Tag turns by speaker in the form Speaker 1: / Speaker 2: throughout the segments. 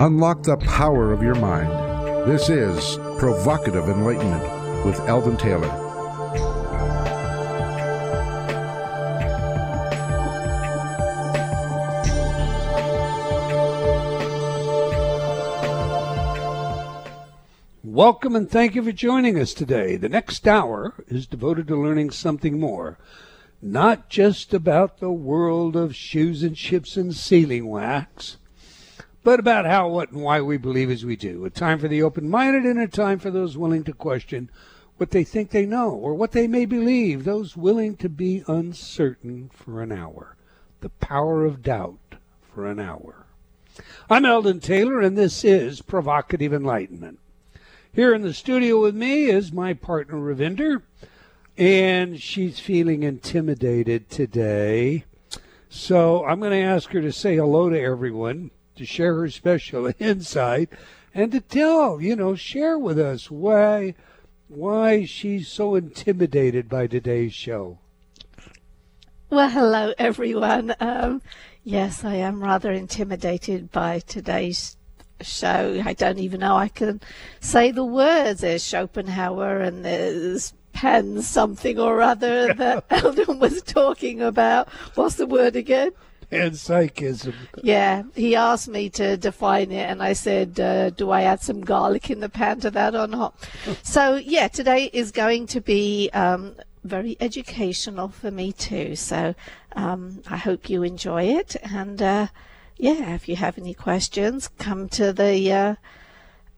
Speaker 1: Unlock the power of your mind. This is Provocative Enlightenment with Eldon Taylor.
Speaker 2: Welcome and thank you for joining us today. The next hour is devoted to learning something more, not just about the world of shoes and chips and sealing wax, but about how, what, and why we believe as we do. A time for the open minded and a time for those willing to question what they think they know or what they may believe, those willing to be uncertain for an hour. The power of doubt for an hour. I'm Eldon Taylor, and this is Provocative Enlightenment. Here in the studio with me is my partner, Ravinder, and she's feeling intimidated today. So I'm going to ask her to say hello to everyone to share her special insight and to tell, you know, share with us why why she's so intimidated by today's show.
Speaker 3: Well, hello everyone. Um, yes, I am rather intimidated by today's show. I don't even know I can say the words. There's Schopenhauer and there's Pan something or other that Eldon was talking about. What's the word again?
Speaker 2: Panpsychism.
Speaker 3: Yeah, he asked me to define it, and I said, uh, "Do I add some garlic in the pan to that or not?" so yeah, today is going to be um, very educational for me too. So um, I hope you enjoy it, and uh, yeah, if you have any questions, come to the. Uh,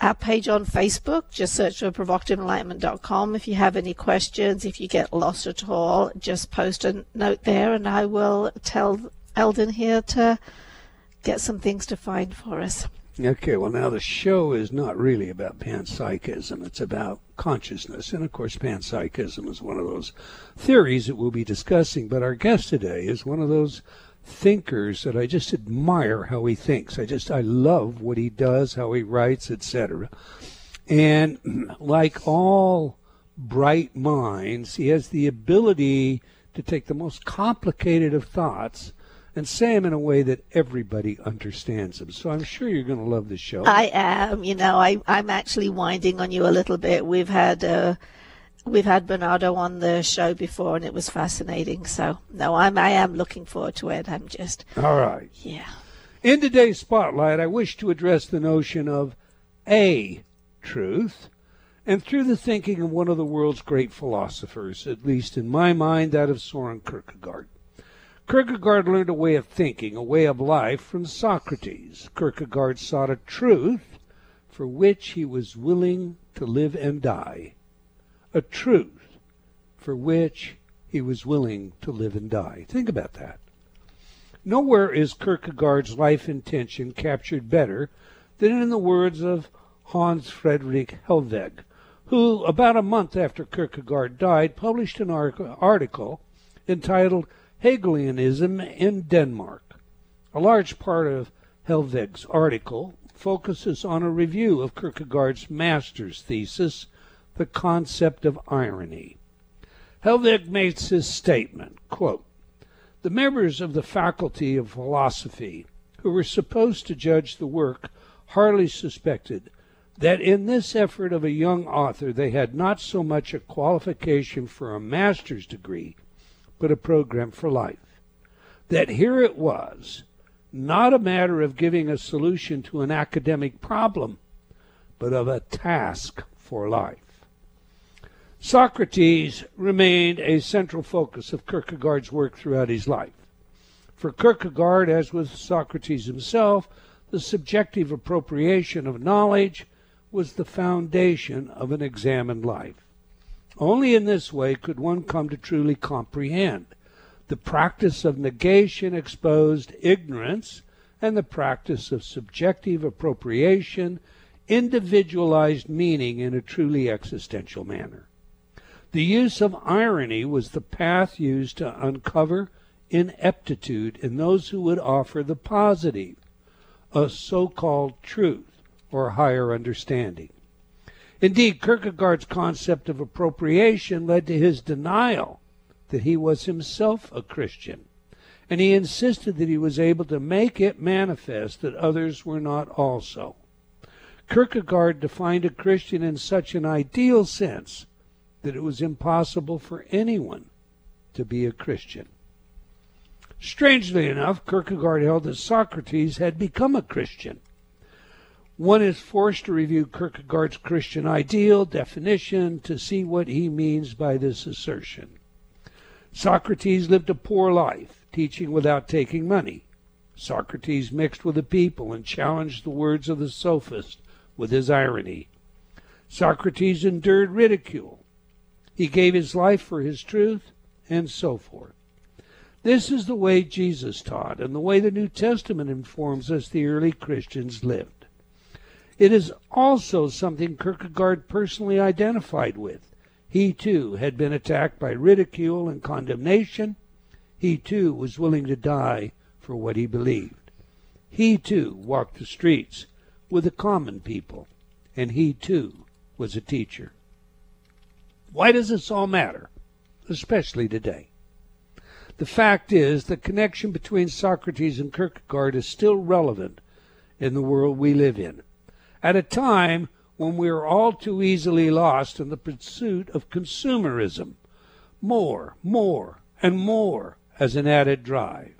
Speaker 3: our page on Facebook. Just search for provocativeenlightenment.com. If you have any questions, if you get lost at all, just post a note there and I will tell Eldon here to get some things to find for us.
Speaker 2: Okay, well, now the show is not really about panpsychism. It's about consciousness. And of course, panpsychism is one of those theories that we'll be discussing. But our guest today is one of those thinkers that I just admire how he thinks. I just, I love what he does, how he writes, etc. And like all bright minds, he has the ability to take the most complicated of thoughts and say them in a way that everybody understands them. So I'm sure you're going to love the show.
Speaker 3: I am. You know, I, I'm actually winding on you a little bit. We've had uh, we've had Bernardo on the show before, and it was fascinating. So no, I'm I am looking forward to it. I'm just
Speaker 2: all right.
Speaker 3: Yeah.
Speaker 2: In today's spotlight, I wish to address the notion of a truth. And through the thinking of one of the world's great philosophers, at least in my mind, that of Soren Kierkegaard. Kierkegaard learned a way of thinking, a way of life from Socrates. Kierkegaard sought a truth for which he was willing to live and die. A truth for which he was willing to live and die. Think about that. Nowhere is Kierkegaard's life intention captured better than in the words of Hans Friedrich Helveg, who, about a month after Kierkegaard died, published an article entitled Hegelianism in Denmark. A large part of Helveg's article focuses on a review of Kierkegaard's master's thesis, The Concept of Irony. Helveg makes his statement, quote, The members of the Faculty of Philosophy who were supposed to judge the work hardly suspected that in this effort of a young author they had not so much a qualification for a master's degree but a program for life. That here it was, not a matter of giving a solution to an academic problem, but of a task for life. Socrates remained a central focus of Kierkegaard's work throughout his life. For Kierkegaard, as with Socrates himself, the subjective appropriation of knowledge was the foundation of an examined life. Only in this way could one come to truly comprehend. The practice of negation exposed ignorance, and the practice of subjective appropriation individualized meaning in a truly existential manner. The use of irony was the path used to uncover ineptitude in those who would offer the positive, a so called truth or higher understanding. Indeed, Kierkegaard's concept of appropriation led to his denial that he was himself a Christian, and he insisted that he was able to make it manifest that others were not also. Kierkegaard defined a Christian in such an ideal sense that it was impossible for anyone to be a Christian. Strangely enough, Kierkegaard held that Socrates had become a Christian. One is forced to review Kierkegaard's Christian ideal definition to see what he means by this assertion. Socrates lived a poor life, teaching without taking money. Socrates mixed with the people and challenged the words of the sophist with his irony. Socrates endured ridicule. He gave his life for his truth, and so forth. This is the way Jesus taught, and the way the New Testament informs us the early Christians lived. It is also something Kierkegaard personally identified with. He too had been attacked by ridicule and condemnation. He too was willing to die for what he believed. He too walked the streets with the common people, and he too was a teacher. Why does this all matter, especially today? The fact is, the connection between Socrates and Kierkegaard is still relevant in the world we live in. At a time when we are all too easily lost in the pursuit of consumerism. More, more, and more as an added drive.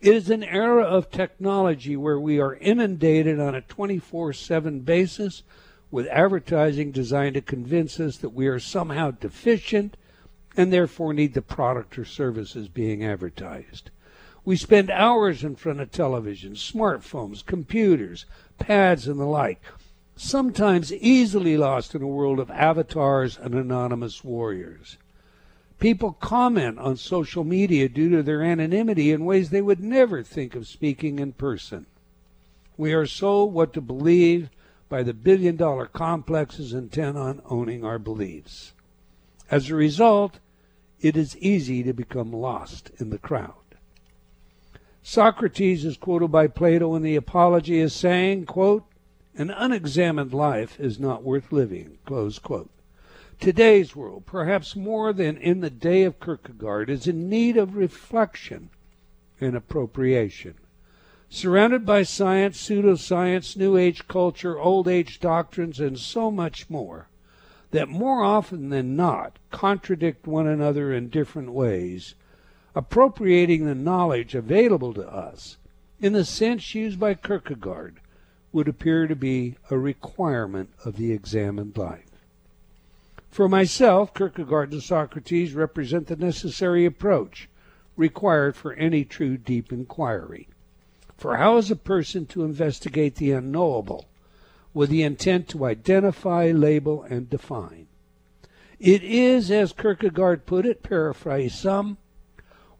Speaker 2: It is an era of technology where we are inundated on a 24 7 basis with advertising designed to convince us that we are somehow deficient and therefore need the product or services being advertised. We spend hours in front of television, smartphones, computers, pads, and the like, sometimes easily lost in a world of avatars and anonymous warriors. People comment on social media due to their anonymity in ways they would never think of speaking in person. We are sold what to believe by the billion dollar complexes intent on owning our beliefs. As a result, it is easy to become lost in the crowd. Socrates is quoted by Plato in the Apology as saying, quote, an unexamined life is not worth living. Close quote. Today's world, perhaps more than in the day of Kierkegaard, is in need of reflection and appropriation. Surrounded by science, pseudoscience, New Age culture, Old Age doctrines, and so much more, that more often than not contradict one another in different ways, appropriating the knowledge available to us in the sense used by Kierkegaard would appear to be a requirement of the examined life. For myself, Kierkegaard and Socrates represent the necessary approach required for any true deep inquiry. For how is a person to investigate the unknowable with the intent to identify, label, and define? It is, as Kierkegaard put it, paraphrase some,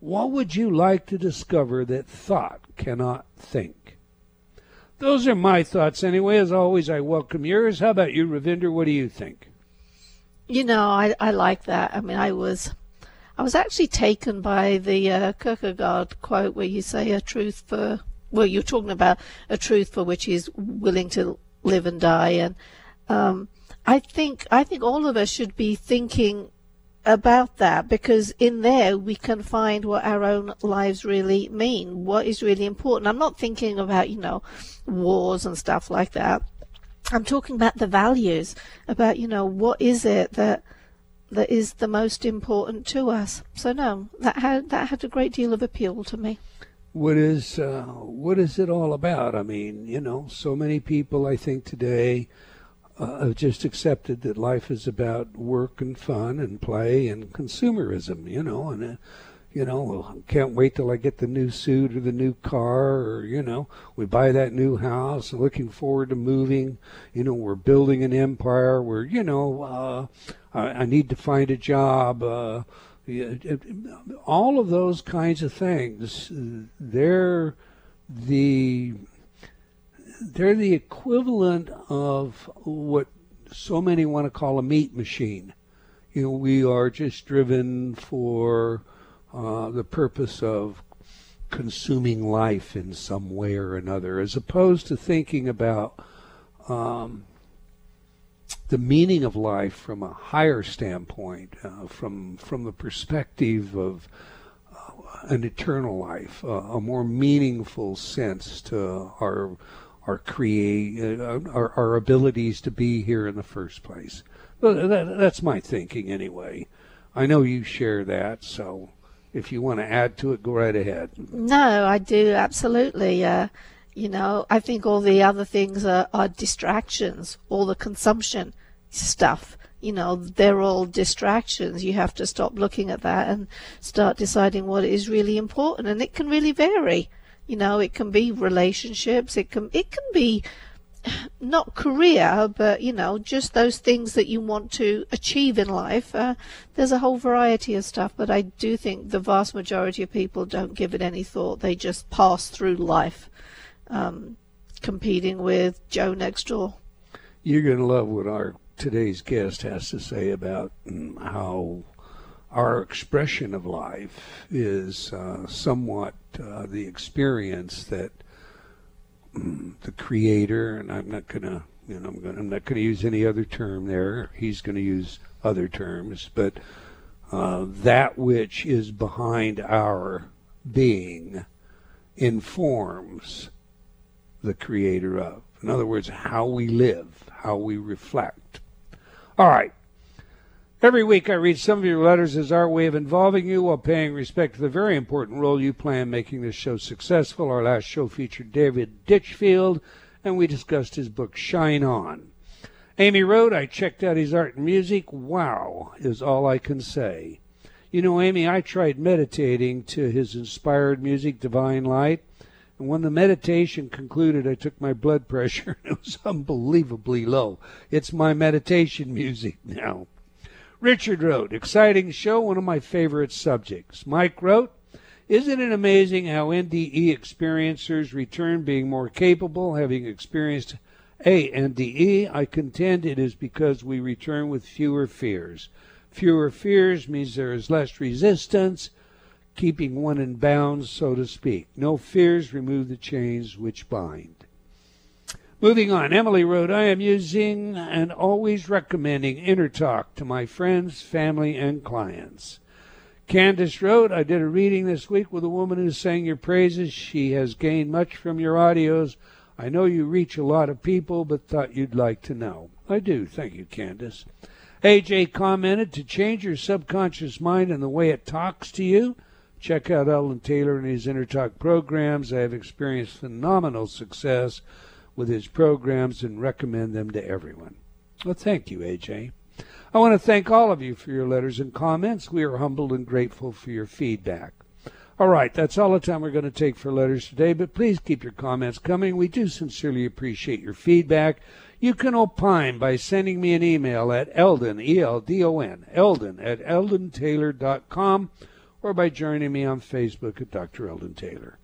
Speaker 2: what would you like to discover that thought cannot think? Those are my thoughts anyway. As always, I welcome yours. How about you, Ravinder? What do you think?
Speaker 3: You know, I, I like that. I mean, I was I was actually taken by the uh, Kierkegaard quote where you say a truth for well, you're talking about a truth for which he's willing to live and die, and um, I think I think all of us should be thinking about that because in there we can find what our own lives really mean, what is really important. I'm not thinking about, you know, wars and stuff like that. I'm talking about the values, about, you know, what is it that that is the most important to us. So no, that had that had a great deal of appeal to me.
Speaker 2: What is uh, what is it all about? I mean, you know, so many people I think today uh, just accepted that life is about work and fun and play and consumerism, you know, and uh, you know, can't wait till I get the new suit or the new car or you know, we buy that new house, looking forward to moving, you know, we're building an empire, we're you know, uh, I, I need to find a job, uh, all of those kinds of things, they're the they're the equivalent of what so many want to call a meat machine. You know, we are just driven for uh, the purpose of consuming life in some way or another, as opposed to thinking about um, the meaning of life from a higher standpoint, uh, from from the perspective of an eternal life, uh, a more meaningful sense to our our create uh, our, our abilities to be here in the first place. That, that's my thinking anyway. I know you share that, so if you want to add to it, go right ahead.
Speaker 3: No, I do absolutely. Uh, you know, I think all the other things are, are distractions, all the consumption stuff. You know, they're all distractions. You have to stop looking at that and start deciding what is really important, and it can really vary. You know, it can be relationships. It can it can be not career, but you know, just those things that you want to achieve in life. Uh, there's a whole variety of stuff, but I do think the vast majority of people don't give it any thought. They just pass through life, um, competing with Joe next door.
Speaker 2: You're going to love what our today's guest has to say about mm, how our expression of life is uh, somewhat uh, the experience that um, the creator, and I'm not gonna, you know, I'm, gonna, I'm not gonna use any other term there. He's gonna use other terms, but uh, that which is behind our being informs the creator of. In other words, how we live, how we reflect. All right. Every week I read some of your letters as our way of involving you while paying respect to the very important role you play in making this show successful. Our last show featured David Ditchfield, and we discussed his book Shine On. Amy wrote, I checked out his art and music. Wow, is all I can say. You know, Amy, I tried meditating to his inspired music, Divine Light, and when the meditation concluded, I took my blood pressure, and it was unbelievably low. It's my meditation music now. Richard wrote, exciting show, one of my favorite subjects. Mike wrote, isn't it amazing how NDE experiencers return being more capable, having experienced a NDE? I contend it is because we return with fewer fears. Fewer fears means there is less resistance, keeping one in bounds, so to speak. No fears remove the chains which bind. Moving on, Emily wrote, I am using and always recommending InnerTalk to my friends, family, and clients. Candace wrote, I did a reading this week with a woman who sang your praises. She has gained much from your audios. I know you reach a lot of people, but thought you'd like to know. I do. Thank you, Candace. AJ commented, to change your subconscious mind and the way it talks to you, check out Eldon Taylor and his InnerTalk programs. I have experienced phenomenal success with his programs and recommend them to everyone. Well, thank you, AJ. I want to thank all of you for your letters and comments. We are humbled and grateful for your feedback. All right, that's all the time we're going to take for letters today, but please keep your comments coming. We do sincerely appreciate your feedback. You can opine by sending me an email at Eldon, E-L-D-O-N, Eldon at eldontaylor.com, or by joining me on Facebook at Dr. Eldon Taylor.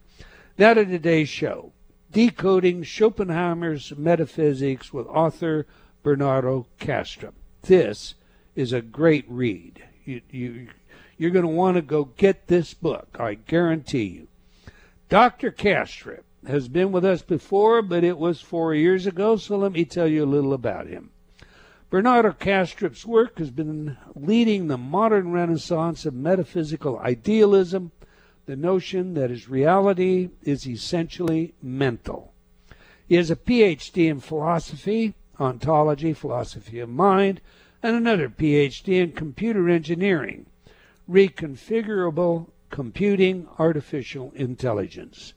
Speaker 2: Now to today's show. Decoding Schopenhauer's Metaphysics with author Bernardo Kastrup. This is a great read. You, you, you're going to want to go get this book, I guarantee you. Dr. Kastrup has been with us before, but it was four years ago, so let me tell you a little about him. Bernardo Kastrup's work has been leading the modern renaissance of metaphysical idealism the notion that his reality is essentially mental. He has a PhD in philosophy, ontology, philosophy of mind, and another PhD in computer engineering, reconfigurable computing, artificial intelligence.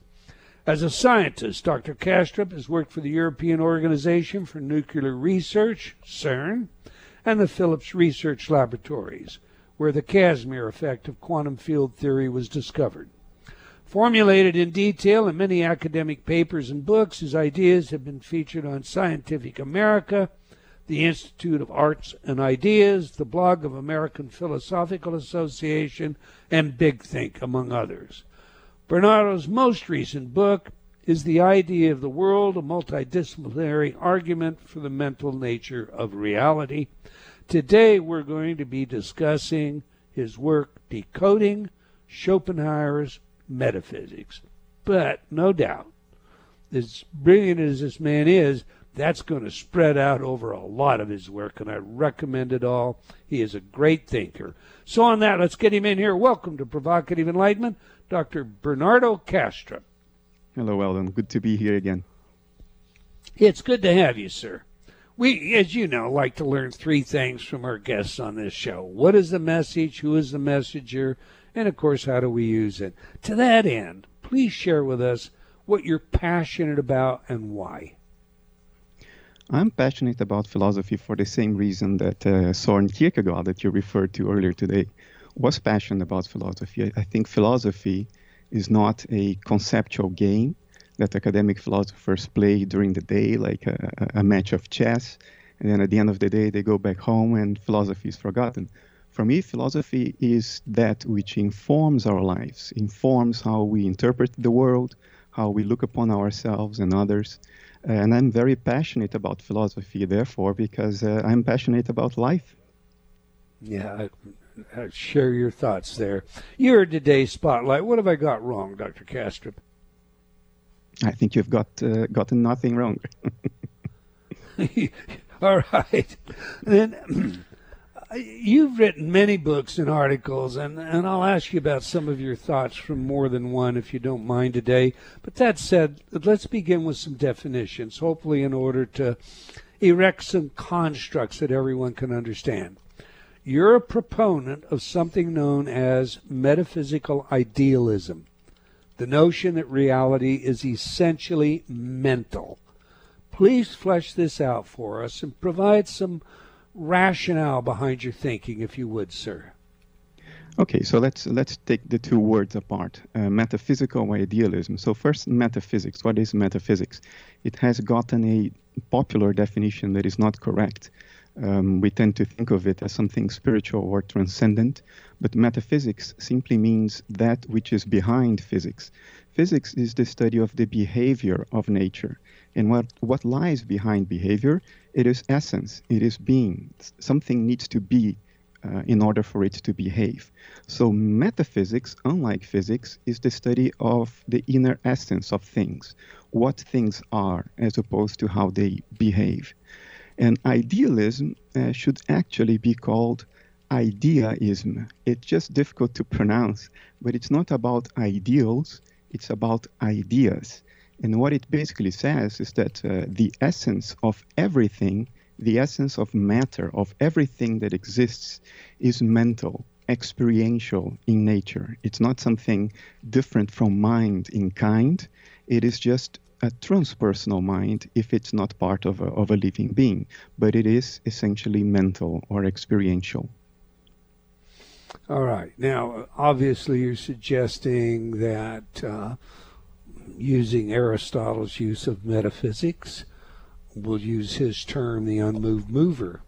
Speaker 2: As a scientist, Dr. Kastrup has worked for the European Organization for Nuclear Research, CERN, and the Philips Research Laboratories where the Casimir effect of quantum field theory was discovered. Formulated in detail in many academic papers and books, his ideas have been featured on Scientific American, the Institute of Arts and Ideas, the blog of American Philosophical Association, and Big Think, among others. Bernardo's most recent book is The Idea of the World, a multidisciplinary argument for the mental nature of reality. Today we're going to be discussing his work decoding Schopenhauer's metaphysics. But no doubt, as brilliant as this man is, that's going to spread out over a lot of his work, and I recommend it all. He is a great thinker. So, on that, let's get him in here. Welcome to Provocative Enlightenment, Dr. Bernardo Kastrup.
Speaker 4: Hello, Eldon. Good to be here again.
Speaker 2: It's good to have you, sir. We, as you know, like to learn three things from our guests on this show. What is the message? Who is the messenger? And of course, how do we use it? To that end, please share with us what you're passionate about and why.
Speaker 4: I'm passionate about philosophy for the same reason that uh, Soren Kierkegaard, that you referred to earlier today, was passionate about philosophy. I think philosophy is not a conceptual game that academic philosophers play during the day, like a, a, match of chess, and then at the end of the day they go back home and philosophy is forgotten. For me, philosophy is that which informs our lives, informs how we interpret the world, how we look upon ourselves and others. And I'm very passionate about philosophy, therefore, because uh, I'm passionate about life.
Speaker 2: Yeah, I, I share your thoughts there. You're today's spotlight. What have I got wrong, Dr. Kastrup?
Speaker 4: I think you've got uh, gotten nothing wrong.
Speaker 2: All right. Then you've written many books and articles, and, and I'll ask you about some of your thoughts from more than one if you don't mind today. But that said, let's begin with some definitions, hopefully, in order to erect some constructs that everyone can understand. You're a proponent of something known as metaphysical idealism the notion that reality is essentially mental. Please flesh this out for us and provide some rationale behind your thinking, if you would, sir.
Speaker 4: Okay, so let's let's take the two words apart: uh, metaphysical idealism. So first, metaphysics. What is metaphysics? It has gotten a popular definition that is not correct. Um, we tend to think of it as something spiritual or transcendent, but metaphysics simply means that which is behind physics. Physics is the study of the behavior of nature. And what, what lies behind behavior? It is essence, it is being. Something needs to be uh, in order for it to behave. So, metaphysics, unlike physics, is the study of the inner essence of things, what things are, as opposed to how they behave. And idealism uh, should actually be called ideaism. It's just difficult to pronounce, but it's not about ideals, it's about ideas. And what it basically says is that uh, the essence of everything, the essence of matter, of everything that exists, is mental, experiential in nature. It's not something different from mind in kind. It is just a transpersonal mind if it's not part of a, of a living being, but it is essentially mental or experiential.
Speaker 2: All right. Now, obviously, you're suggesting that uh, using Aristotle's use of metaphysics, we'll use his term, the unmoved mover,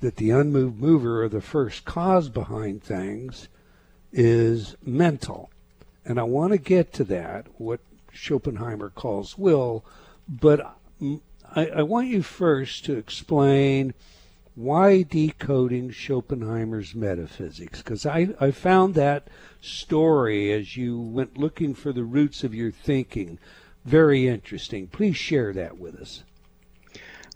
Speaker 2: that the unmoved mover or the first cause behind things is mental. And I want to get to that, what Schopenhauer calls will, but I, I want you first to explain why decoding Schopenhauer's metaphysics? Because I, I found that story as you went looking for the roots of your thinking very interesting. Please share that with us.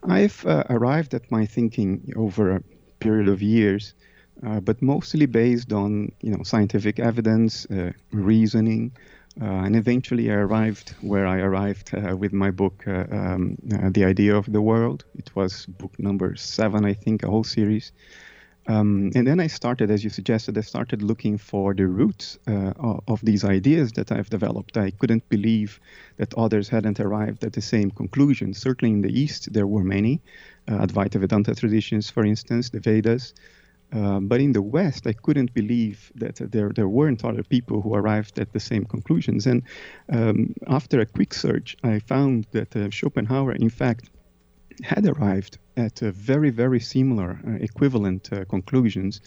Speaker 4: I've uh, arrived at my thinking over a period of years, uh, but mostly based on you know scientific evidence, uh, reasoning, and eventually, I arrived where I arrived uh, with my book, uh, um, The Idea of the World. It was book number seven, I think, a whole series. Um, and then I started, as you suggested, I started looking for the roots uh, of these ideas that I've developed. I couldn't believe that others hadn't arrived at the same conclusion. Certainly in the East, there were many, uh, Advaita Vedanta traditions, for instance, the Vedas. Um, but in the West, I couldn't believe that there, there weren't other people who arrived at the same conclusions. And um, after a quick search, I found that uh, Schopenhauer, in fact, had arrived at very, very similar, uh, equivalent uh, conclusions,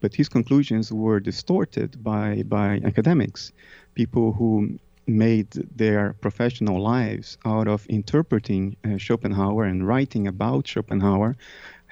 Speaker 4: but his conclusions were distorted by, by academics, people who made their professional lives out of interpreting uh, Schopenhauer and writing about Schopenhauer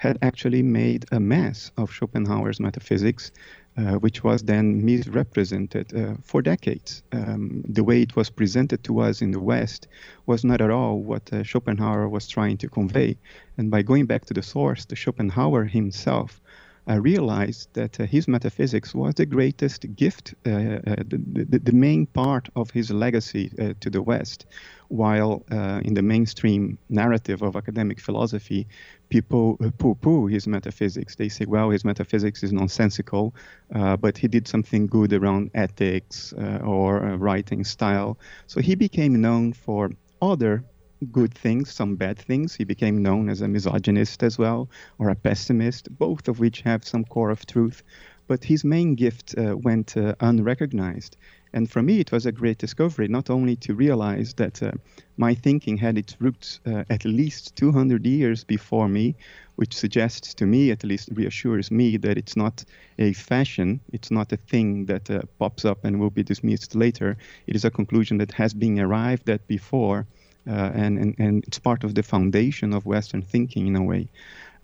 Speaker 4: had actually made a mess of Schopenhauer's metaphysics, uh, which was then misrepresented uh, for decades. Um, the way it was presented to us in the West was not at all what uh, Schopenhauer was trying to convey. And by going back to the source, the Schopenhauer himself uh, realized that uh, his metaphysics was the greatest gift, uh, the, the, the, main part of his legacy to the West. While in the mainstream narrative of academic philosophy, people uh, poo poo his metaphysics. They say, well, his metaphysics is nonsensical, uh, but he did something good around ethics uh, or writing style. So he became known for other good things, some bad things. He became known as a misogynist as well, or a pessimist, both of which have some core of truth. But his main gift uh, went uh, unrecognized. And for me, it was a great discovery, not only to realize that uh, my thinking had its roots uh, at least 200 years before me, which suggests to me, at least reassures me, that it's not a fashion, it's not a thing that uh, pops up and will be dismissed later. It is a conclusion that has been arrived at before uh, and, and, and it's part of the foundation of Western thinking in a way.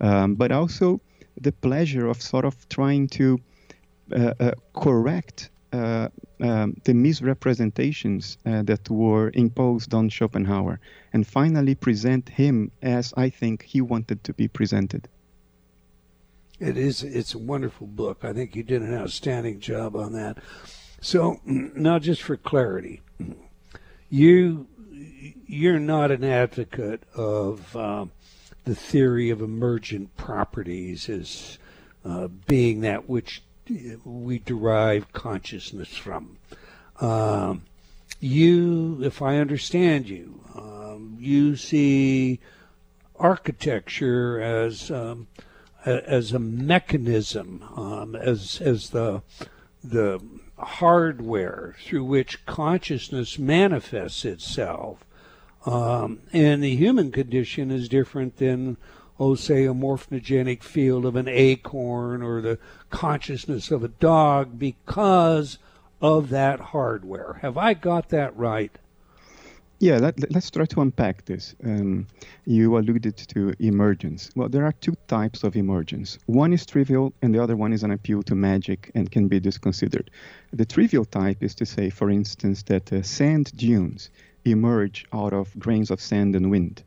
Speaker 4: Um, but also the pleasure of sort of trying to uh, uh, correct uh, um, the misrepresentations uh, that were imposed on Schopenhauer and finally present him as I think he wanted to be presented.
Speaker 2: It is. It's a wonderful book. I think you did an outstanding job on that. So now, just for clarity, you you're not an advocate of um, the theory of emergent properties as uh, being that which we derive consciousness from. Um, you, if I understand you, um, you see architecture as um, as a mechanism, um, as as the the hardware through which consciousness manifests itself. Um, and the human condition is different than, oh, say, a morphogenic field of an acorn or the consciousness of a dog because of that hardware. Have I got that right?
Speaker 4: Yeah, let, us try to unpack this. Um, you alluded to emergence. Well, there are two types of emergence. One is trivial, and the other one is an appeal to magic and can be disconsidered. The trivial type is to say, for instance, that uh, sand dunes emerge out of grains of sand and wind.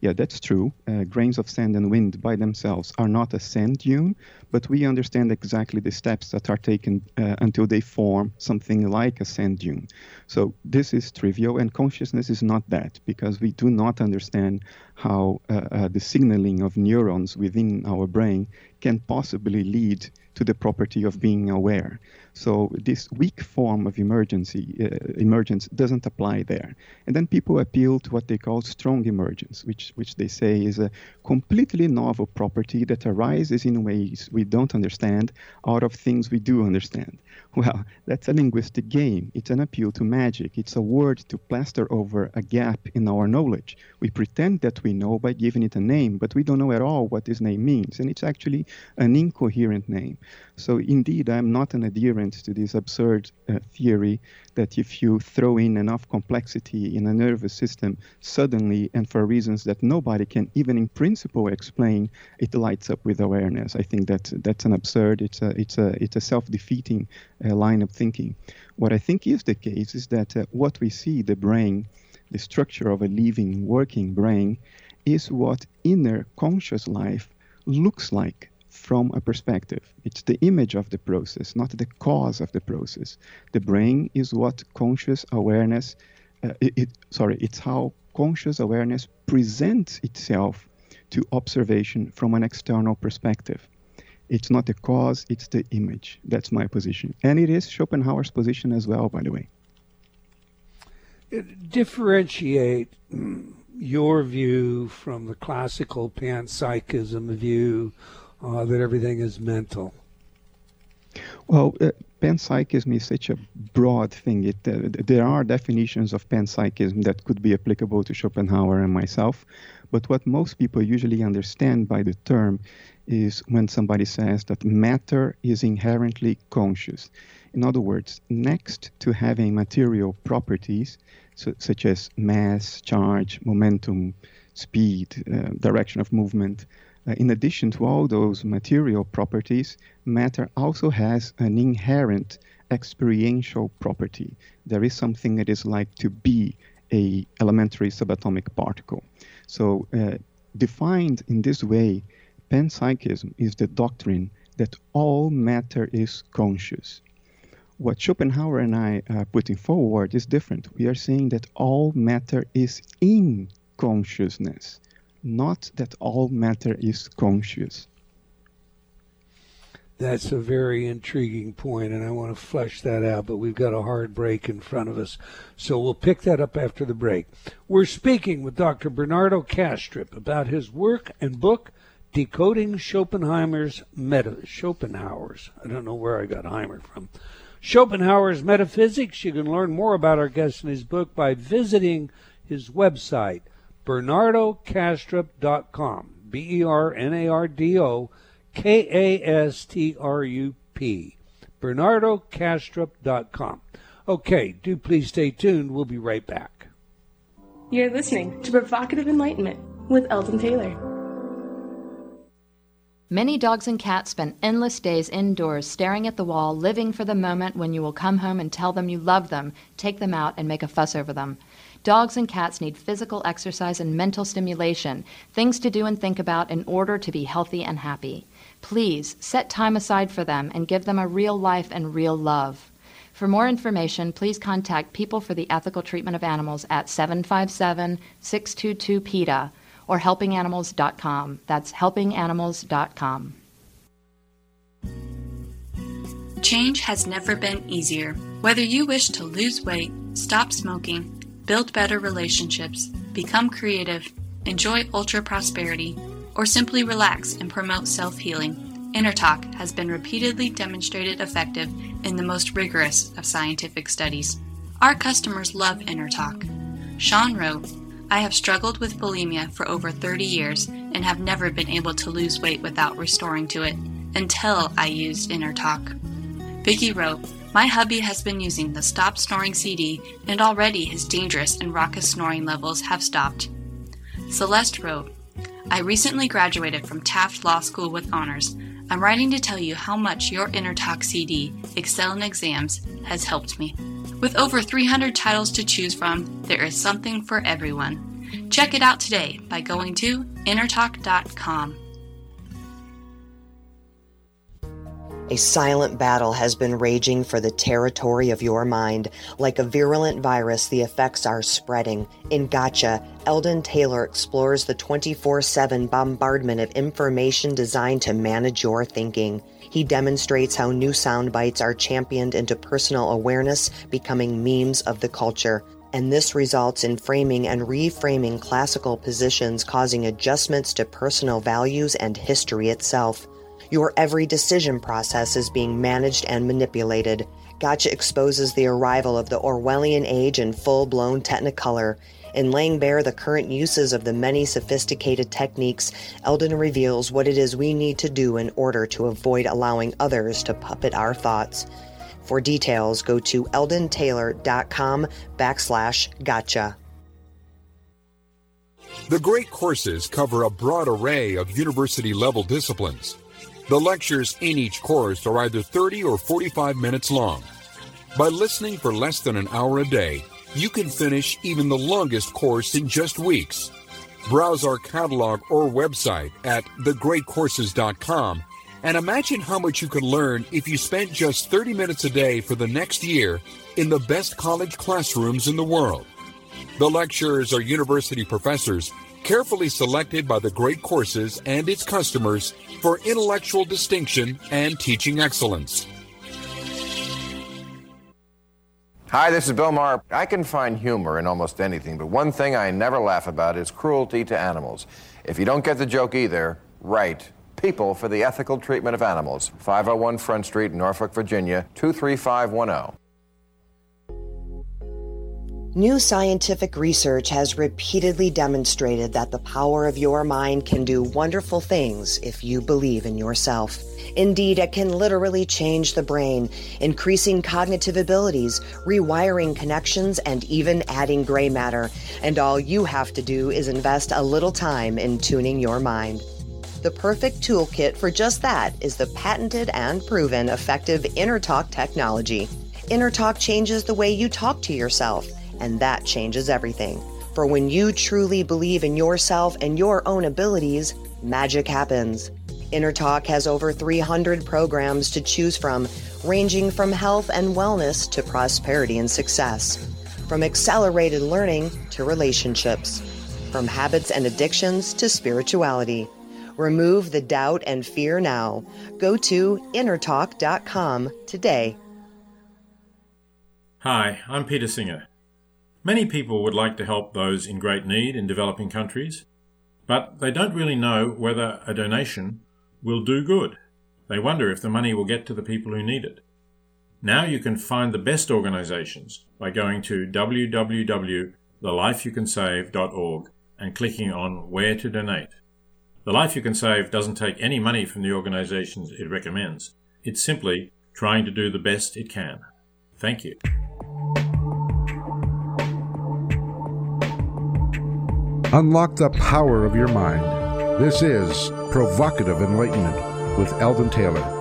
Speaker 4: Yeah, that's true. Uh, grains of sand and wind by themselves are not a sand dune, but we understand exactly the steps that are taken uh, until they form something like a sand dune. So this is trivial, and consciousness is not that because we do not understand how uh, uh the signaling of neurons within our brain can possibly lead to the property of being aware. So this weak form of emergency uh, emergence doesn't apply there. And then people appeal to what they call strong emergence, which which they say is a completely novel property that arises in ways we don't understand out of things we do understand. Well, that's a linguistic game. It's an appeal to magic. It's a word to plaster over a gap in our knowledge. We pretend that we know by giving it a name, but we don't know at all what this name means. And it's actually an incoherent name. So, indeed, I'm not an adherent to this absurd uh, theory that if you throw in enough complexity in a nervous system, suddenly, and for reasons that nobody can even in principle explain, it lights up with awareness. I think that that's an absurd, it's a, it's a, it's a self defeating line of thinking. What I think is the case is that uh, what we see, the brain, the structure of a living, working brain, is what inner conscious life looks like from a perspective. It's the image of the process, not the cause of the process. The brain is what conscious awareness, uh, it, it, sorry, it's how conscious awareness presents itself to observation from an external perspective. It's not the cause, it's the image. That's my position. And it is Schopenhauer's position as well, by the way.
Speaker 2: Differentiate your view from the classical panpsychism view uh, that everything is mental?
Speaker 4: Well, uh, panpsychism is such a broad thing. It, uh, there are definitions of panpsychism that could be applicable to Schopenhauer and myself, but what most people usually understand by the term is when somebody says that matter is inherently conscious. In other words, next to having material properties so, such as mass, charge, momentum, speed, uh, direction of movement, uh, in addition to all those material properties, matter also has an inherent experiential property. There is something that is like to be a elementary subatomic particle. So, uh, defined in this way, panpsychism is the doctrine that all matter is conscious. What Schopenhauer and I are putting forward is different. We are saying that all matter is in consciousness, not that all matter is conscious.
Speaker 2: That's a very intriguing point, and I want to flesh that out, but we've got a hard break in front of us. So we'll pick that up after the break. We're speaking with Dr. Bernardo Kastrup about his work and book, Decoding Schopenhauer's Meta Schopenhauer's. I don't know where I got Heimer from. Schopenhauer's Metaphysics. You can learn more about our guest and his book by visiting his website, bernardokastrup.com. B E R N A R D O K A S T R U P. BernardoKastrup.com. Okay, do please stay tuned. We'll be right back.
Speaker 5: You're listening to Provocative Enlightenment with Eldon Taylor.
Speaker 6: Many dogs and cats spend endless days indoors staring at the wall, living for the moment when you will come home and tell them you love them, take them out, and make a fuss over them. Dogs and cats need physical exercise and mental stimulation, things to do and think about in order to be healthy and happy. Please set time aside for them and give them a real life and real love. For more information, please contact People for the Ethical Treatment of Animals at 757 622 PETA or helpinganimals.com. That's helpinganimals.com.
Speaker 7: Change has never been easier. Whether you wish to lose weight, stop smoking, build better relationships, become creative, enjoy ultra prosperity, or simply relax and promote self healing, InnerTalk has been repeatedly demonstrated effective in the most rigorous of scientific studies. Our customers love InnerTalk. Sean wrote, I have struggled with bulimia for over 30 years and have never been able to lose weight without restoring to it until I used Inner Talk. Vicky wrote, My hubby has been using the Stop Snoring CD and already his dangerous and raucous snoring levels have stopped. Celeste wrote, I recently graduated from Taft Law School with honors. I'm writing to tell you how much your Inner Talk CD, Excel in Exams, has helped me. With over 300 titles to choose from, there is something for everyone. Check it out today by going to innertalk.com.
Speaker 8: A silent battle has been raging for the territory of your mind. Like a virulent virus, the effects are spreading. In Gotcha, Eldon Taylor explores the 24 7 bombardment of information designed to manage your thinking. He demonstrates how new sound bites are championed into personal awareness, becoming memes of the culture. And this results in framing and reframing classical positions, causing adjustments to personal values and history itself. Your every decision process is being managed and manipulated. Gotcha exposes the arrival of the Orwellian age in full blown technicolor. In laying bare the current uses of the many sophisticated techniques, Eldon reveals what it is we need to do in order to avoid allowing others to puppet our thoughts. For details, go to eldontaylor.com backslash gotcha.
Speaker 9: The great courses cover a broad array of university level disciplines. The lectures in each course are either 30 or 45 minutes long. By listening for less than an hour a day, you can finish even the longest course in just weeks. Browse our catalog or website at thegreatcourses.com and imagine how much you could learn if you spent just 30 minutes a day for the next year in the best college classrooms in the world. The lecturers are university professors carefully selected by the Great Courses and its customers for intellectual distinction and teaching excellence.
Speaker 10: Hi, this is Bill Maher. I can find humor in almost anything, but one thing I never laugh about is cruelty to animals. If you don't get the joke either, write People for the Ethical Treatment of Animals, 501 Front Street, Norfolk, Virginia, 23510.
Speaker 8: New scientific research has repeatedly demonstrated that the power of your mind can do wonderful things if you believe in yourself. Indeed, it can literally change the brain, increasing cognitive abilities, rewiring connections, and even adding gray matter. And all you have to do is invest a little time in tuning your mind. The perfect toolkit for just that is the patented and proven effective InnerTalk technology. InnerTalk changes the way you talk to yourself and that changes everything. For when you truly believe in yourself and your own abilities, magic happens. InnerTalk has over 300 programs to choose from, ranging from health and wellness to prosperity and success, from accelerated learning to relationships, from habits and addictions to spirituality. Remove the doubt and fear now. Go to innertalk.com today.
Speaker 11: Hi, I'm Peter Singer. Many people would like to help those in great need in developing countries, but they don't really know whether a donation will do good. They wonder if the money will get to the people who need it. Now you can find the best organizations by going to www.thelifeyoucansave.org and clicking on Where to Donate. The Life You Can Save doesn't take any money from the organizations it recommends. It's simply trying to do the best it can. Thank you.
Speaker 1: Unlock the power of your mind. This is Provocative Enlightenment with Eldon Taylor.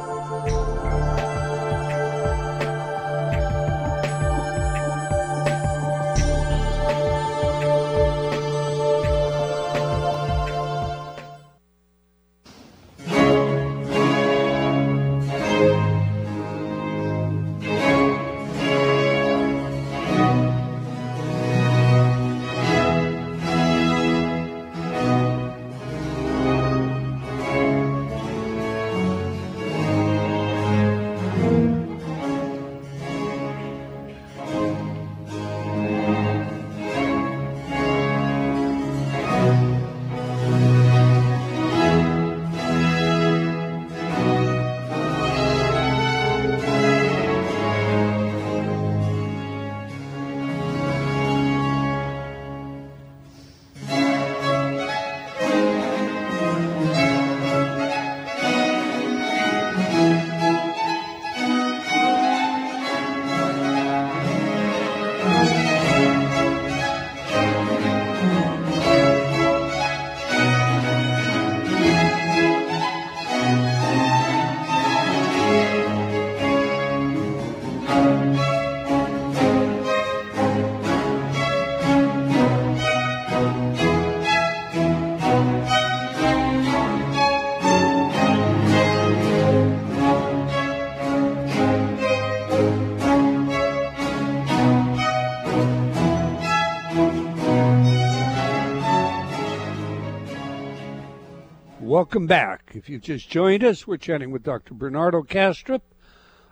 Speaker 2: Welcome back. If you've just joined us, we're chatting with Dr. Bernardo Kastrup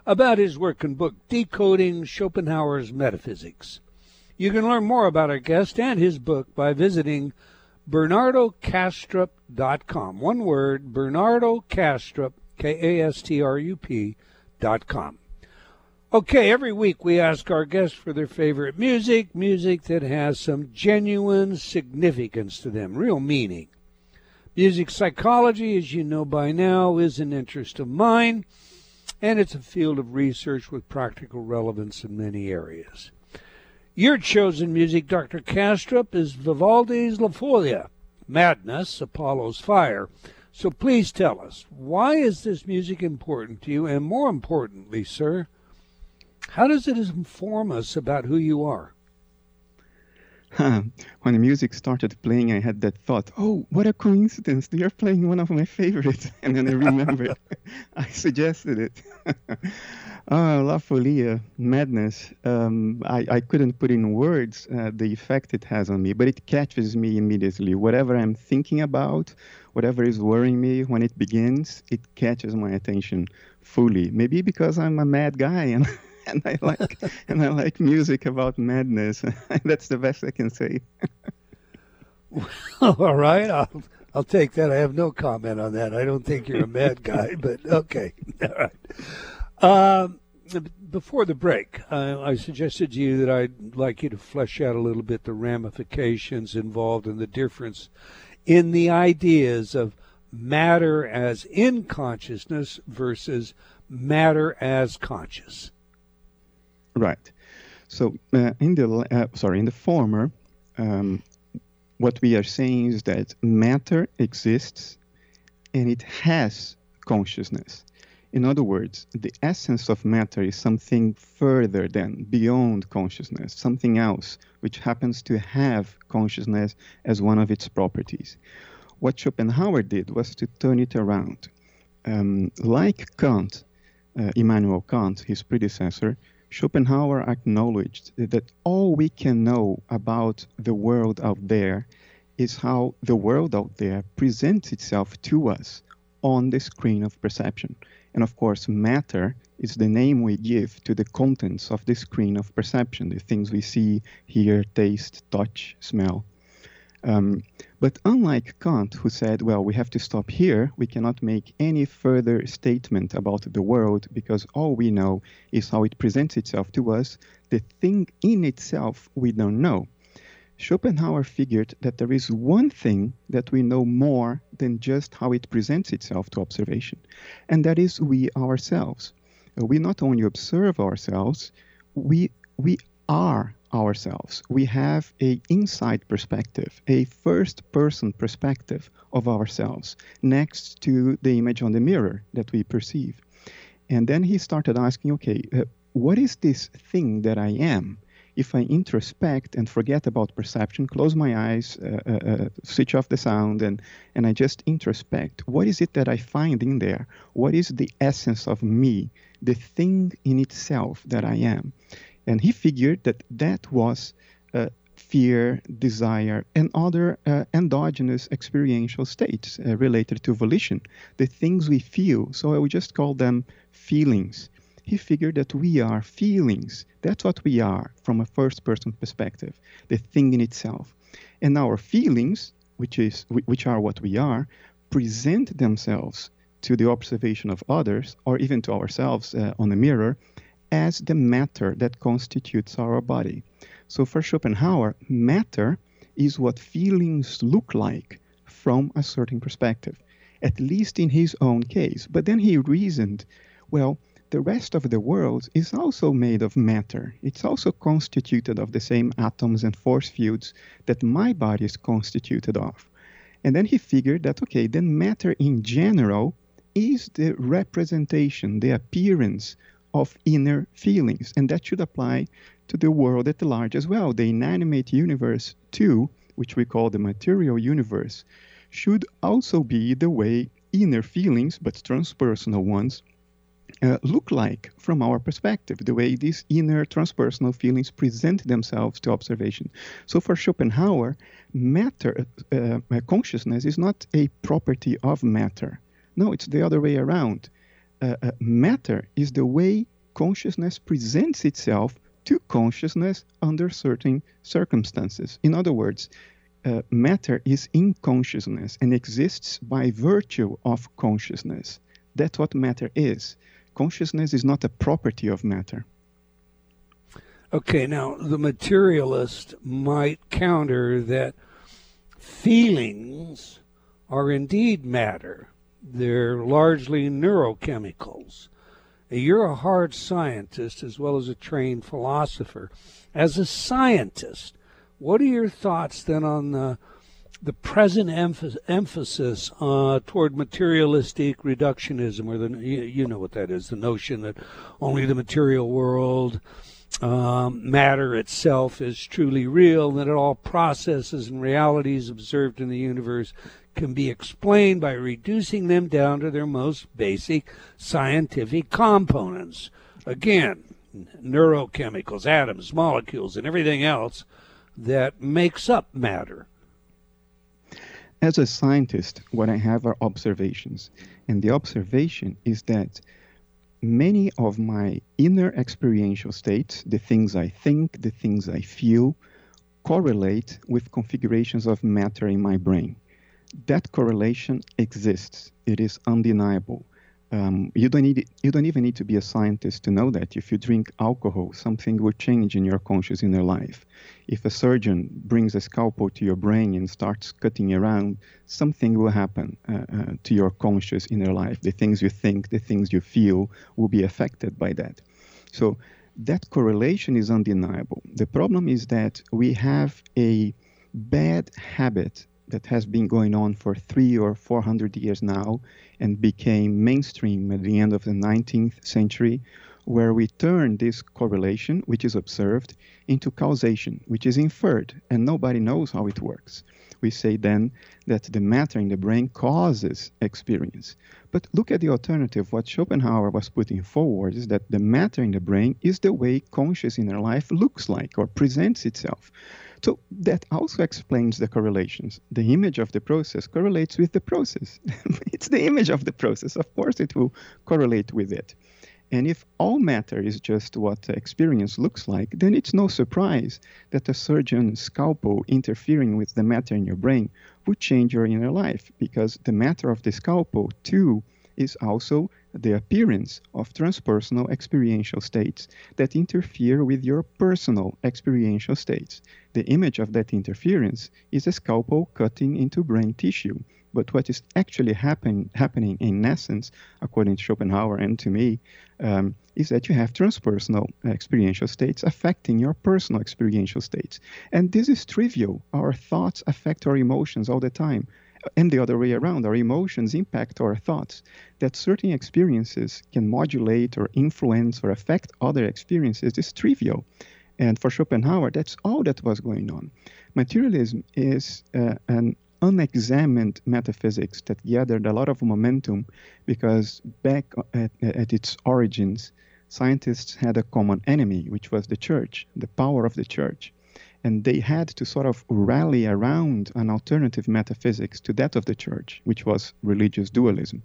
Speaker 2: about his work and book, Decoding Schopenhauer's Metaphysics. You can learn more about our guest and his book by visiting bernardokastrup.com. One word, Bernardo Kastrup, K-A-S-T-R-U-P dot com. Okay, every week we ask our guests for their favorite music, music that has some genuine significance to them, real meaning. Music psychology, as you know by now, is an interest of mine, and it's a field of research with practical relevance in many areas. Your chosen music, Dr. Kastrup, is Vivaldi's La Folia, Madness, Apollo's Fire. So please tell us, why is this music important to you? And more importantly, sir, how does it inform us about who you are?
Speaker 4: when the music started playing, I had that thought, oh, what a coincidence. You're playing one of my favorites. And then I remembered I suggested it. oh, La Folia, madness. Um, I, I couldn't put in words uh, the effect it has on me, but it catches me immediately. Whatever I'm thinking about, whatever is worrying me, when it begins, it catches my attention fully. Maybe because I'm a mad guy and and I like and I like music about madness. That's the best I can say.
Speaker 2: All right, I'll I'll take that. I have no comment on that. I don't think you're a mad guy, but okay. All right. Um, before the break, uh, I suggested to you that I'd like you to flesh out a little bit the ramifications involved and the difference in the ideas of matter as in consciousness versus matter as conscious.
Speaker 4: Right. So uh, in the uh, sorry in the former, um, what we are saying is that matter exists, and it has consciousness. In other words, the essence of matter is something further than beyond consciousness, something else which happens to have consciousness as one of its properties. What Schopenhauer did was to turn it around. Um, like Kant, uh, Immanuel Kant, his predecessor, Schopenhauer acknowledged that all we can know about the world out there is how the world out there presents itself to us on the screen of perception. And of course, matter is the name we give to the contents of the screen of perception, the things we see, hear, taste, touch, smell. Um, but unlike Kant, who said, well, we have to stop here, we cannot make any further statement about the world because all we know is how it presents itself to us. The thing in itself we don't know. Schopenhauer figured that there is one thing that we know more than just how it presents itself to observation, and that is we ourselves. We not only observe ourselves, we, we are ourselves. We have a inside perspective, a first person perspective of ourselves next to the image on the mirror that we perceive. And then he started asking, okay, uh, what is this thing that I am? If I introspect and forget about perception, close my eyes, uh, uh, uh, switch off the sound, and, and I just introspect, what is it that I find in there? What is the essence of me, the thing in itself that I am? And he figured that that was uh, fear, desire, and other uh, endogenous experiential states uh, related to volition, the things we feel. So I would just call them feelings. He figured that we are feelings. That's what we are from a first person perspective, the thing in itself. And our feelings, which, is, which are what we are, present themselves to the observation of others or even to ourselves uh, on a mirror as the matter that constitutes our body. So for Schopenhauer, matter is what feelings look like from a certain perspective, at least in his own case. But then he reasoned, well, the rest of the world is also made of matter. It's also constituted of the same atoms and force fields that my body is constituted of. And then he figured that, okay, then matter in general is the representation, the appearance of inner feelings. And that should apply to the world at large as well. The inanimate universe, too, which we call the material universe, should also be the way inner feelings, but transpersonal ones, uh, look like from our perspective, the way these inner transpersonal feelings present themselves to observation. So for Schopenhauer, matter, uh, uh consciousness is not a property of matter. No, it's the other way around matter is the way consciousness presents itself to consciousness under certain circumstances. In other words, uh, matter is in consciousness and exists by virtue of consciousness. That's what matter is. Consciousness is not a property of matter.
Speaker 2: Okay, now the materialist might counter that feelings are indeed matter they're largely neurochemicals. You're a hard scientist as well as a trained philosopher. As a scientist, what are your thoughts then on the the present emph- emphasis uh, toward materialistic reductionism, or the you, know what that is, the notion that only the material world, um, matter itself is truly real, and that all processes and realities observed in the universe can be explained by reducing them down to their most basic scientific components. Again, neurochemicals, atoms, molecules, and everything else that makes up matter.
Speaker 4: As a scientist, what I have are observations. And the observation is that many of my inner experiential states, the things I think, the things I feel, correlate with configurations of matter in my brain that correlation exists. It is undeniable. Um, you don't need you don't even need to be a scientist to know that. If you drink alcohol, something will change in your conscious inner life. If a surgeon brings a scalpel to your brain and starts cutting around, something will happen uh, uh, to your conscious inner life. The things you think, the things you feel, will be affected by that. So that correlation is undeniable. The problem is that we have a bad habit that has been going on for three or four hundred years now and became mainstream at the end of the 19th century, where we turn this correlation, which is observed, into causation, which is inferred, and nobody knows how it works. we say then that the matter in the brain causes experience. But look at the alternative. What Schopenhauer was putting forward is that the matter in the brain is the way conscious inner life looks like or presents itself. So that also explains the correlations. The image of the process correlates with the process. it's the image of the process. Of course, it will correlate with it. And if all matter is just what experience looks like, then it's no surprise that a surgeon's scalpel interfering with the matter in your brain would change your inner life because the matter of the scalpel, too, is also the appearance of transpersonal experiential states that interfere with your personal experiential states. The image of that interference is a scalpel cutting into brain tissue. But what is actually happen, happening in essence, according to Schopenhauer and to me, um, is that you have transpersonal experiential states affecting your personal experiential states. And this is trivial. Our thoughts affect our emotions all the time. And the other way around, our emotions impact our thoughts. That certain experiences can modulate or influence or affect other experiences is trivial. And for Schopenhauer, that's all that was going on. Materialism is uh, an unexamined metaphysics that gathered a lot of momentum because back at, at, its origins, scientists had a common enemy, which was the church, the power of the church. And they had to sort of rally around an alternative metaphysics to that of the church, which was religious dualism.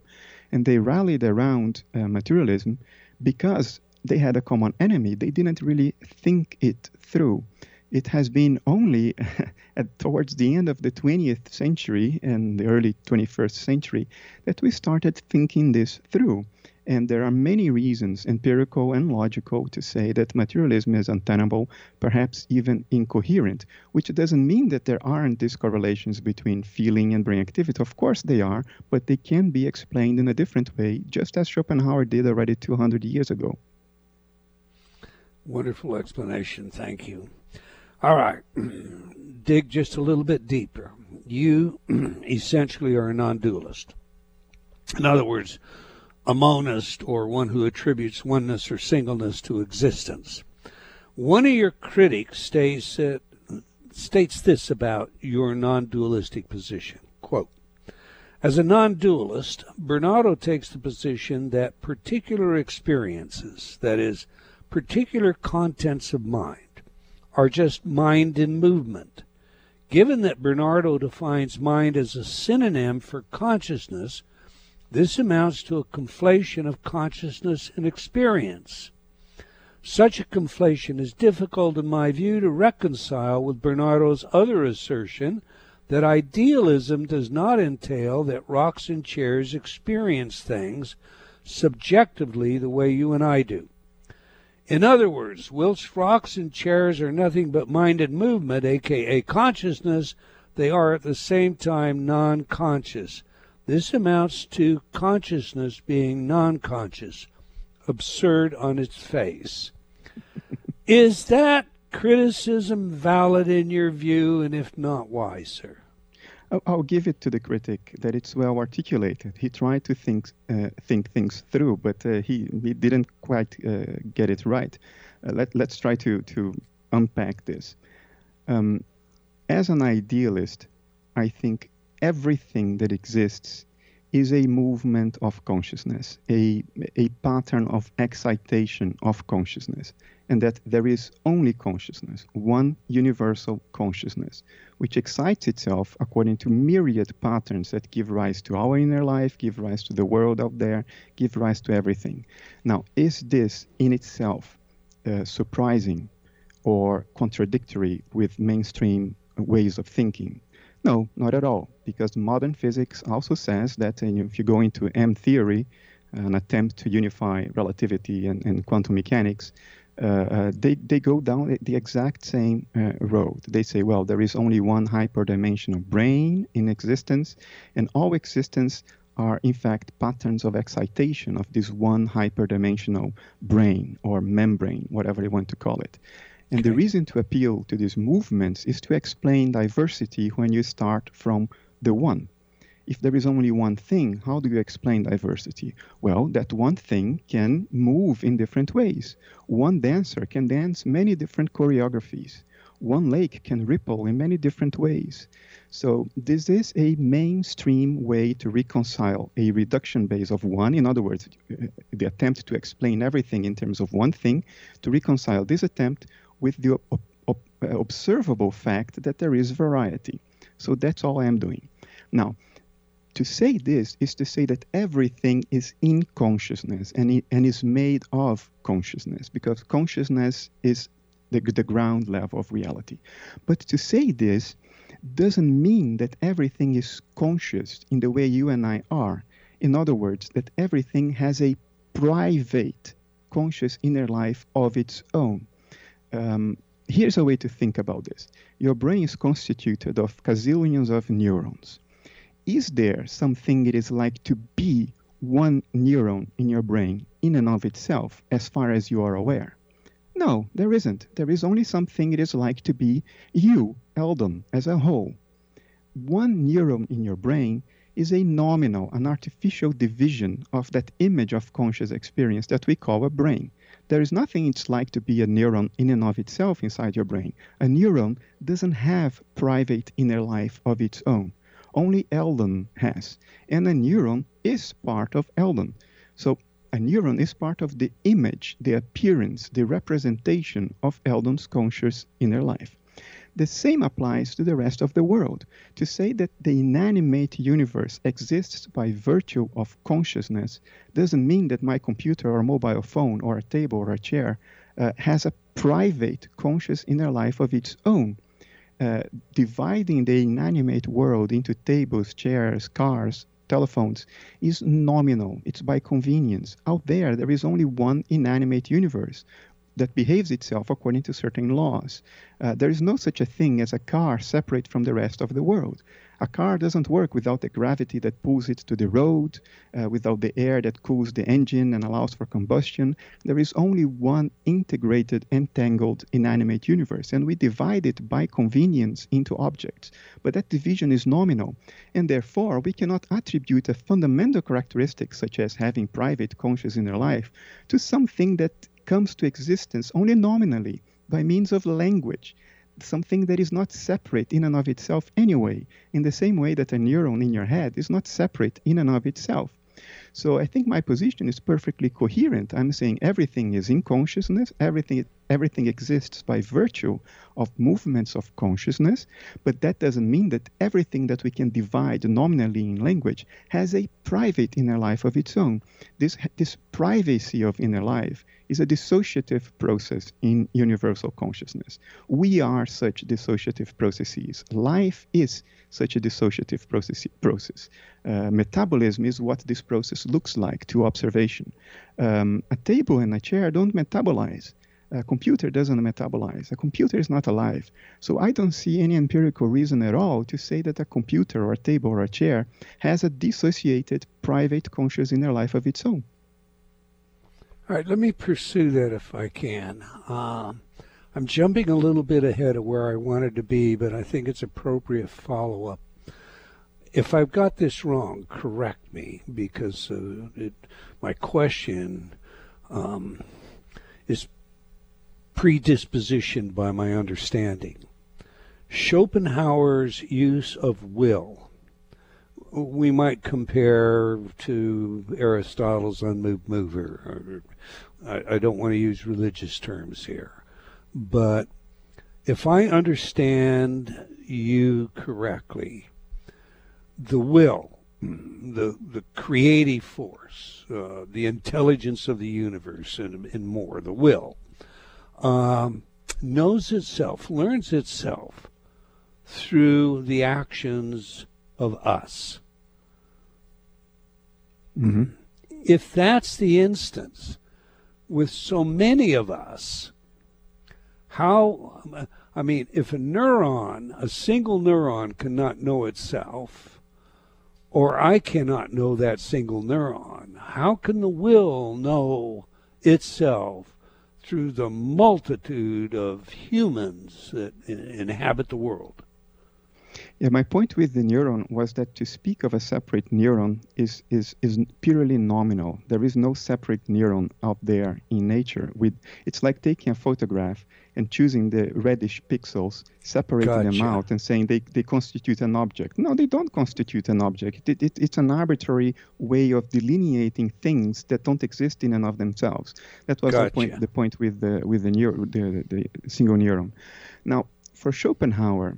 Speaker 4: And they rallied around uh, materialism because they had a common enemy. They didn't really think it through it has been only at, towards the end of the 20th century and the early 21st century that we started thinking this through. And there are many reasons, empirical and logical, to say that materialism is untenable, perhaps even incoherent, which doesn't mean that there aren't these correlations between feeling and brain activity. Of course they are, but they can be explained in a different way, just as Schopenhauer did already 200 years ago.
Speaker 2: Wonderful explanation. Thank you. All right. Dig just a little bit deeper. You essentially are a non dualist. In other words, a monist or one who attributes oneness or singleness to existence. One of your critics states, states this about your non dualistic position quote, As a non dualist, Bernardo takes the position that particular experiences, that is, particular contents of mind, are just mind in movement. Given that Bernardo defines mind as a synonym for consciousness, this amounts to a conflation of consciousness and experience. Such a conflation is difficult, in my view, to reconcile with Bernardo's other assertion that idealism does not entail that rocks and chairs experience things subjectively the way you and I do. In other words, whilst rocks and chairs are nothing but mind and movement, aka consciousness, they are at the same time non conscious. This amounts to consciousness being non conscious. Absurd on its face. Is that criticism valid in your view, and if not, why, sir?
Speaker 4: I'll give it to the critic that it's well articulated. He tried to think uh, think things through, but uh, he he didn't quite uh, get it right. Uh, let let's try to to unpack this. Um, as an idealist, I think everything that exists is a movement of consciousness, a a pattern of excitation of consciousness and that there is only consciousness, one universal consciousness, which excites itself according to myriad patterns that give rise to our inner life, give rise to the world out there, give rise to everything. Now, is this in itself uh, surprising or contradictory with mainstream ways of thinking? No, not at all, because modern physics also says that uh, if you go into M theory, an attempt to unify relativity and, and quantum mechanics, uh, uh, they, they go down the exact same uh, road. They say, well, there is only one hyperdimensional brane in existence, and all existence are in fact patterns of excitation of this one hyperdimensional brane or membrane, whatever you want to call it. And okay. the reason to appeal to these movements is to explain diversity when you start from the one if there is only one thing, how do you explain diversity? Well, that one thing can move in different ways. One dancer can dance many different choreographies. one lake can ripple in many different ways. So this is a mainstream way to reconcile a reduction base of one. In other words, uh, the attempt to explain everything in terms of one thing, to reconcile this attempt with the op- op- uh, observable fact that there is variety. So that's all I am doing. Now, to say this is to say that everything is in consciousness and, it, and is made of consciousness because consciousness is the, the ground level of reality. But to say this doesn't mean that everything is conscious in the way you and I are. In other words, that everything has a private conscious inner life of its own. Um, here's a way to think about this your brain is constituted of gazillions of neurons. Is there something it is like to be one neuron in your brain in and of itself, as far as you are aware? No, there isn't. There is only something it is like to be you, Eldon, as a whole. One neuron in your brain is a nominal, an artificial division of that image of conscious experience that we call a brain. There is nothing it's like to be a neuron in and of itself inside your brain. A neuron doesn't have private inner life of its own. Only Eldon has. And a neuron is part of Eldon. So a neuron is part of the image, the appearance, the representation of Eldon's conscious inner life. The same applies to the rest of the world. To say that the inanimate universe exists by virtue of consciousness doesn't mean that my computer or mobile phone or a table or a chair uh, has a private conscious inner life of its own. Uh, dividing the inanimate world into tables, chairs, cars, telephones is nominal. It's by convenience. Out there, there is only one inanimate universe that behaves itself according to certain laws. Uh, there is no such a thing as a car separate from the rest of the world. A car doesn't work without the gravity that pulls it to the road, uh, without the air that cools the engine and allows for combustion. There is only one integrated, entangled, inanimate universe, and we divide it by convenience into objects. But that division is nominal, and therefore we cannot attribute a fundamental characteristic such as having private conscious inner life to something that comes to existence only nominally by means of language something that is not separate in and of itself anyway, in the same way that a neuron in your head is not separate in and of itself. So I think my position is perfectly coherent. I'm saying everything is in consciousness, everything everything exists by virtue of movements of consciousness, but that doesn't mean that everything that we can divide nominally in language has a private inner life of its own. This this privacy of inner life is a dissociative process in universal consciousness. We are such dissociative processes. Life is such a dissociative process. process. Uh, metabolism is what this process looks like to observation. Um, a table and a chair don't metabolize. A computer doesn't metabolize. A computer is not alive. So I don't see any empirical reason at all to say that a computer or a table or a chair has a dissociated private conscious inner life of its own.
Speaker 2: All right, let me pursue that if I can. Um, I'm jumping a little bit ahead of where I wanted to be, but I think it's appropriate follow up. If I've got this wrong, correct me because uh, it, my question um, is predispositioned by my understanding. Schopenhauer's use of will we might compare to Aristotle's unmoved mover. I, I don't want to use religious terms here. But if I understand you correctly, the will, the the creative force, uh, the intelligence of the universe, and, and more, the will, um, knows itself, learns itself through the actions of us.
Speaker 4: Mm-hmm.
Speaker 2: If that's the instance with so many of us, how, I mean, if a neuron, a single neuron, cannot know itself, or I cannot know that single neuron, how can the will know itself through the multitude of humans that inhabit the world?
Speaker 4: Yeah, my point with the neuron was that to speak of a separate neuron is, is, is purely nominal. There is no separate neuron out there in nature. With, it's like taking a photograph and choosing the reddish pixels, separating gotcha. them out, and saying they, they constitute an object. No, they don't constitute an object. It, it, it's an arbitrary way of delineating things that don't exist in and of themselves. That was gotcha. the point. The point with the with the, neuro, the, the single neuron. Now, for Schopenhauer,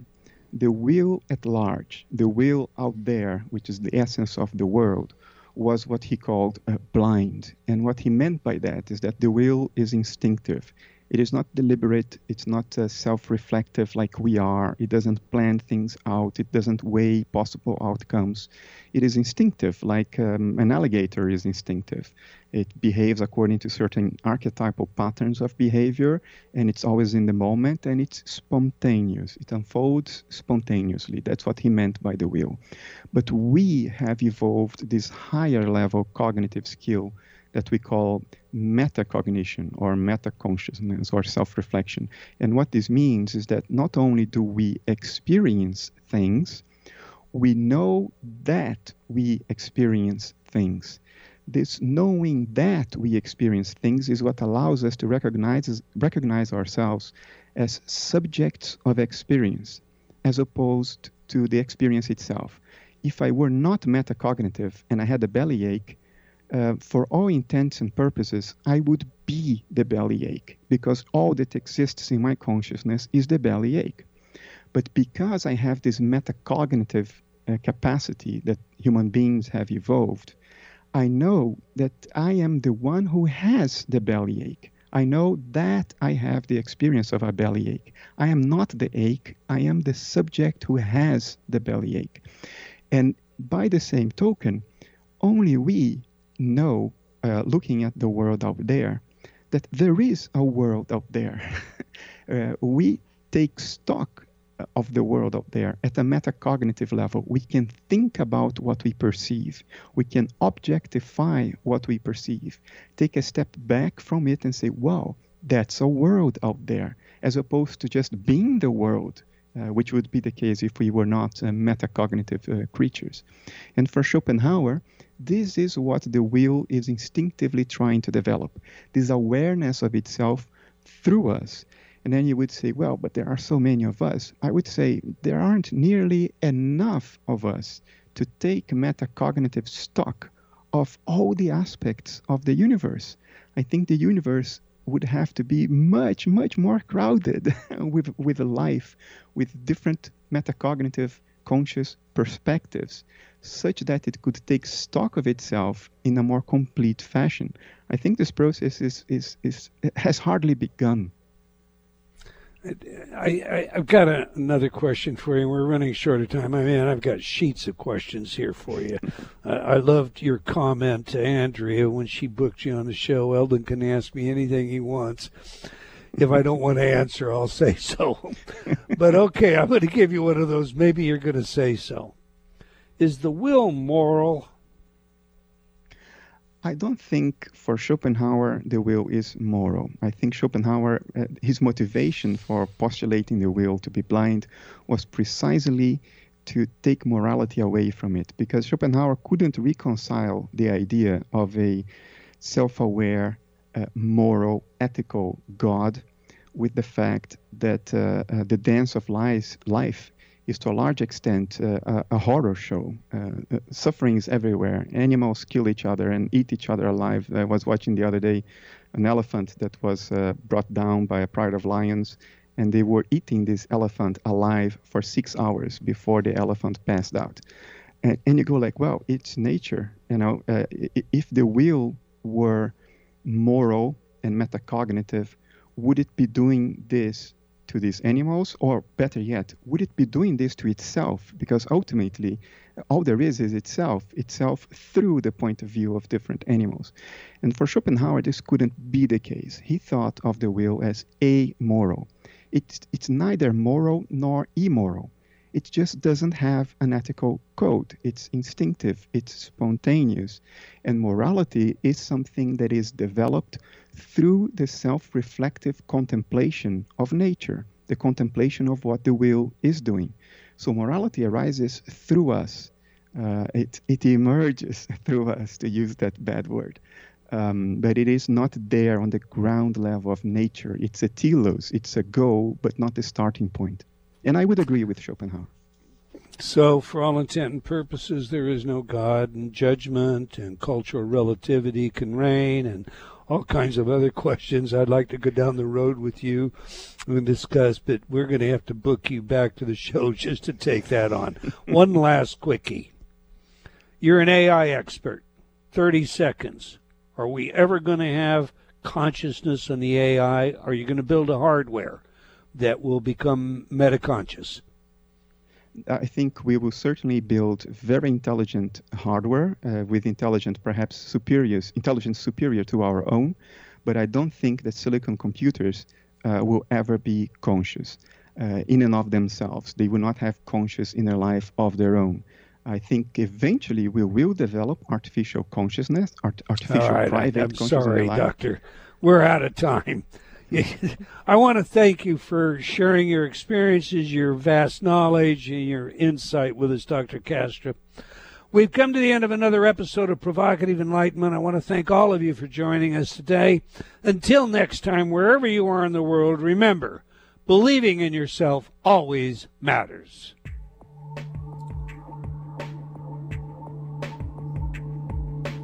Speaker 4: the will at large, the will out there, which is the essence of the world, was what he called uh, blind. And what he meant by that is that the will is instinctive. It is not deliberate, it's not uh, self reflective like we are, it doesn't plan things out, it doesn't weigh possible outcomes. It is instinctive, like um, an alligator is instinctive. It behaves according to certain archetypal patterns of behavior, and it's always in the moment, and it's spontaneous. It unfolds spontaneously. That's what he meant by the will. But we have evolved this higher level cognitive skill that we call metacognition or metaconsciousness or self reflection. And what this means is that not only do we experience things, we know that we experience things. This knowing that we experience things is what allows us to recognize, recognize ourselves as subjects of experience as opposed to the experience itself. If I were not metacognitive and I had a bellyache, uh, for all intents and purposes, I would be the bellyache because all that exists in my consciousness is the bellyache. But because I have this metacognitive uh, capacity that human beings have evolved, I know that I am the one who has the bellyache. I know that I have the experience of a bellyache. I am not the ache, I am the subject who has the bellyache. And by the same token, only we know, uh, looking at the world out there, that there is a world out there. uh, we take stock of the world out there at a metacognitive level. We can think about what we perceive. We can objectify what we perceive. Take a step back from it and say, wow, that's a world out there, as opposed to just being the world. Uh, which would be the case if we were not uh, metacognitive uh, creatures. And for Schopenhauer, this is what the will is instinctively trying to develop this awareness of itself through us. And then you would say, well, but there are so many of us. I would say there aren't nearly enough of us to take metacognitive stock of all the aspects of the universe. I think the universe would have to be much, much more crowded with, with a life with different metacognitive conscious perspectives such that it could take stock of itself in a more complete fashion. I think this process is, is, is has hardly begun.
Speaker 2: I, I, have got a, another question for you. We're running short of time. I mean, I've got sheets of questions here for you. Uh, I loved your comment to Andrea when she booked you on the show. Eldon can ask me anything he wants. If I don't want to answer, I'll say so. but okay, I'm going to give you one of those. Maybe you're going to say so. Is the will moral?
Speaker 4: I don't think for Schopenhauer the will is moral. I think Schopenhauer, uh, his motivation for postulating the will to be blind was precisely to take morality away from it because Schopenhauer couldn't reconcile the idea of a self aware, uh, moral, ethical God with the fact that uh, uh the dance of lies, life is to a large extent uh, a, a, horror show. Uh, uh, suffering is everywhere. Animals kill each other and eat each other alive. I was watching the other day an elephant that was brought down by a pride of lions, and they were eating this elephant alive for six hours before the elephant passed out. And, and you go like, well, it's nature. You know, uh, if the will were moral and metacognitive, would it be doing this to these animals, or better yet, would it be doing this to itself? Because ultimately, all there is is itself, itself through the point of view of different animals. And for Schopenhauer, this couldn't be the case. He thought of the will as amoral. It's, it's neither moral nor immoral. It just doesn't have an ethical code. It's instinctive, it's spontaneous. And morality is something that is developed through the self reflective contemplation of nature, the contemplation of what the will is doing. So morality arises through us. Uh, it, it emerges through us, to use that bad word. Um, but it is not there on the ground level of nature. It's a telos, it's a goal, but not the starting point. And I would agree with Schopenhauer.
Speaker 2: So, for all intent and purposes, there is no God, and judgment and cultural relativity can reign, and all kinds of other questions I'd like to go down the road with you and discuss, but we're going to have to book you back to the show just to take that on. One last quickie. You're an AI expert. 30 seconds. Are we ever going to have consciousness in the AI? Are you going to build a hardware that will become metaconscious?
Speaker 4: I think we will certainly build very intelligent hardware uh, with intelligent, perhaps superior, intelligence superior to our own. But I don't think that silicon computers uh, will ever be conscious uh, in and of themselves. They will not have conscious inner life of their own. I think eventually we will develop artificial consciousness, art, artificial
Speaker 2: right,
Speaker 4: private
Speaker 2: I'm
Speaker 4: consciousness.
Speaker 2: sorry, doctor. We're out of time. I want to thank you for sharing your experiences, your vast knowledge, and your insight with us, Dr. Kastrup. We've come to the end of another episode of Provocative Enlightenment. I want to thank all of you for joining us today. Until next time, wherever you are in the world, remember, believing in yourself always matters.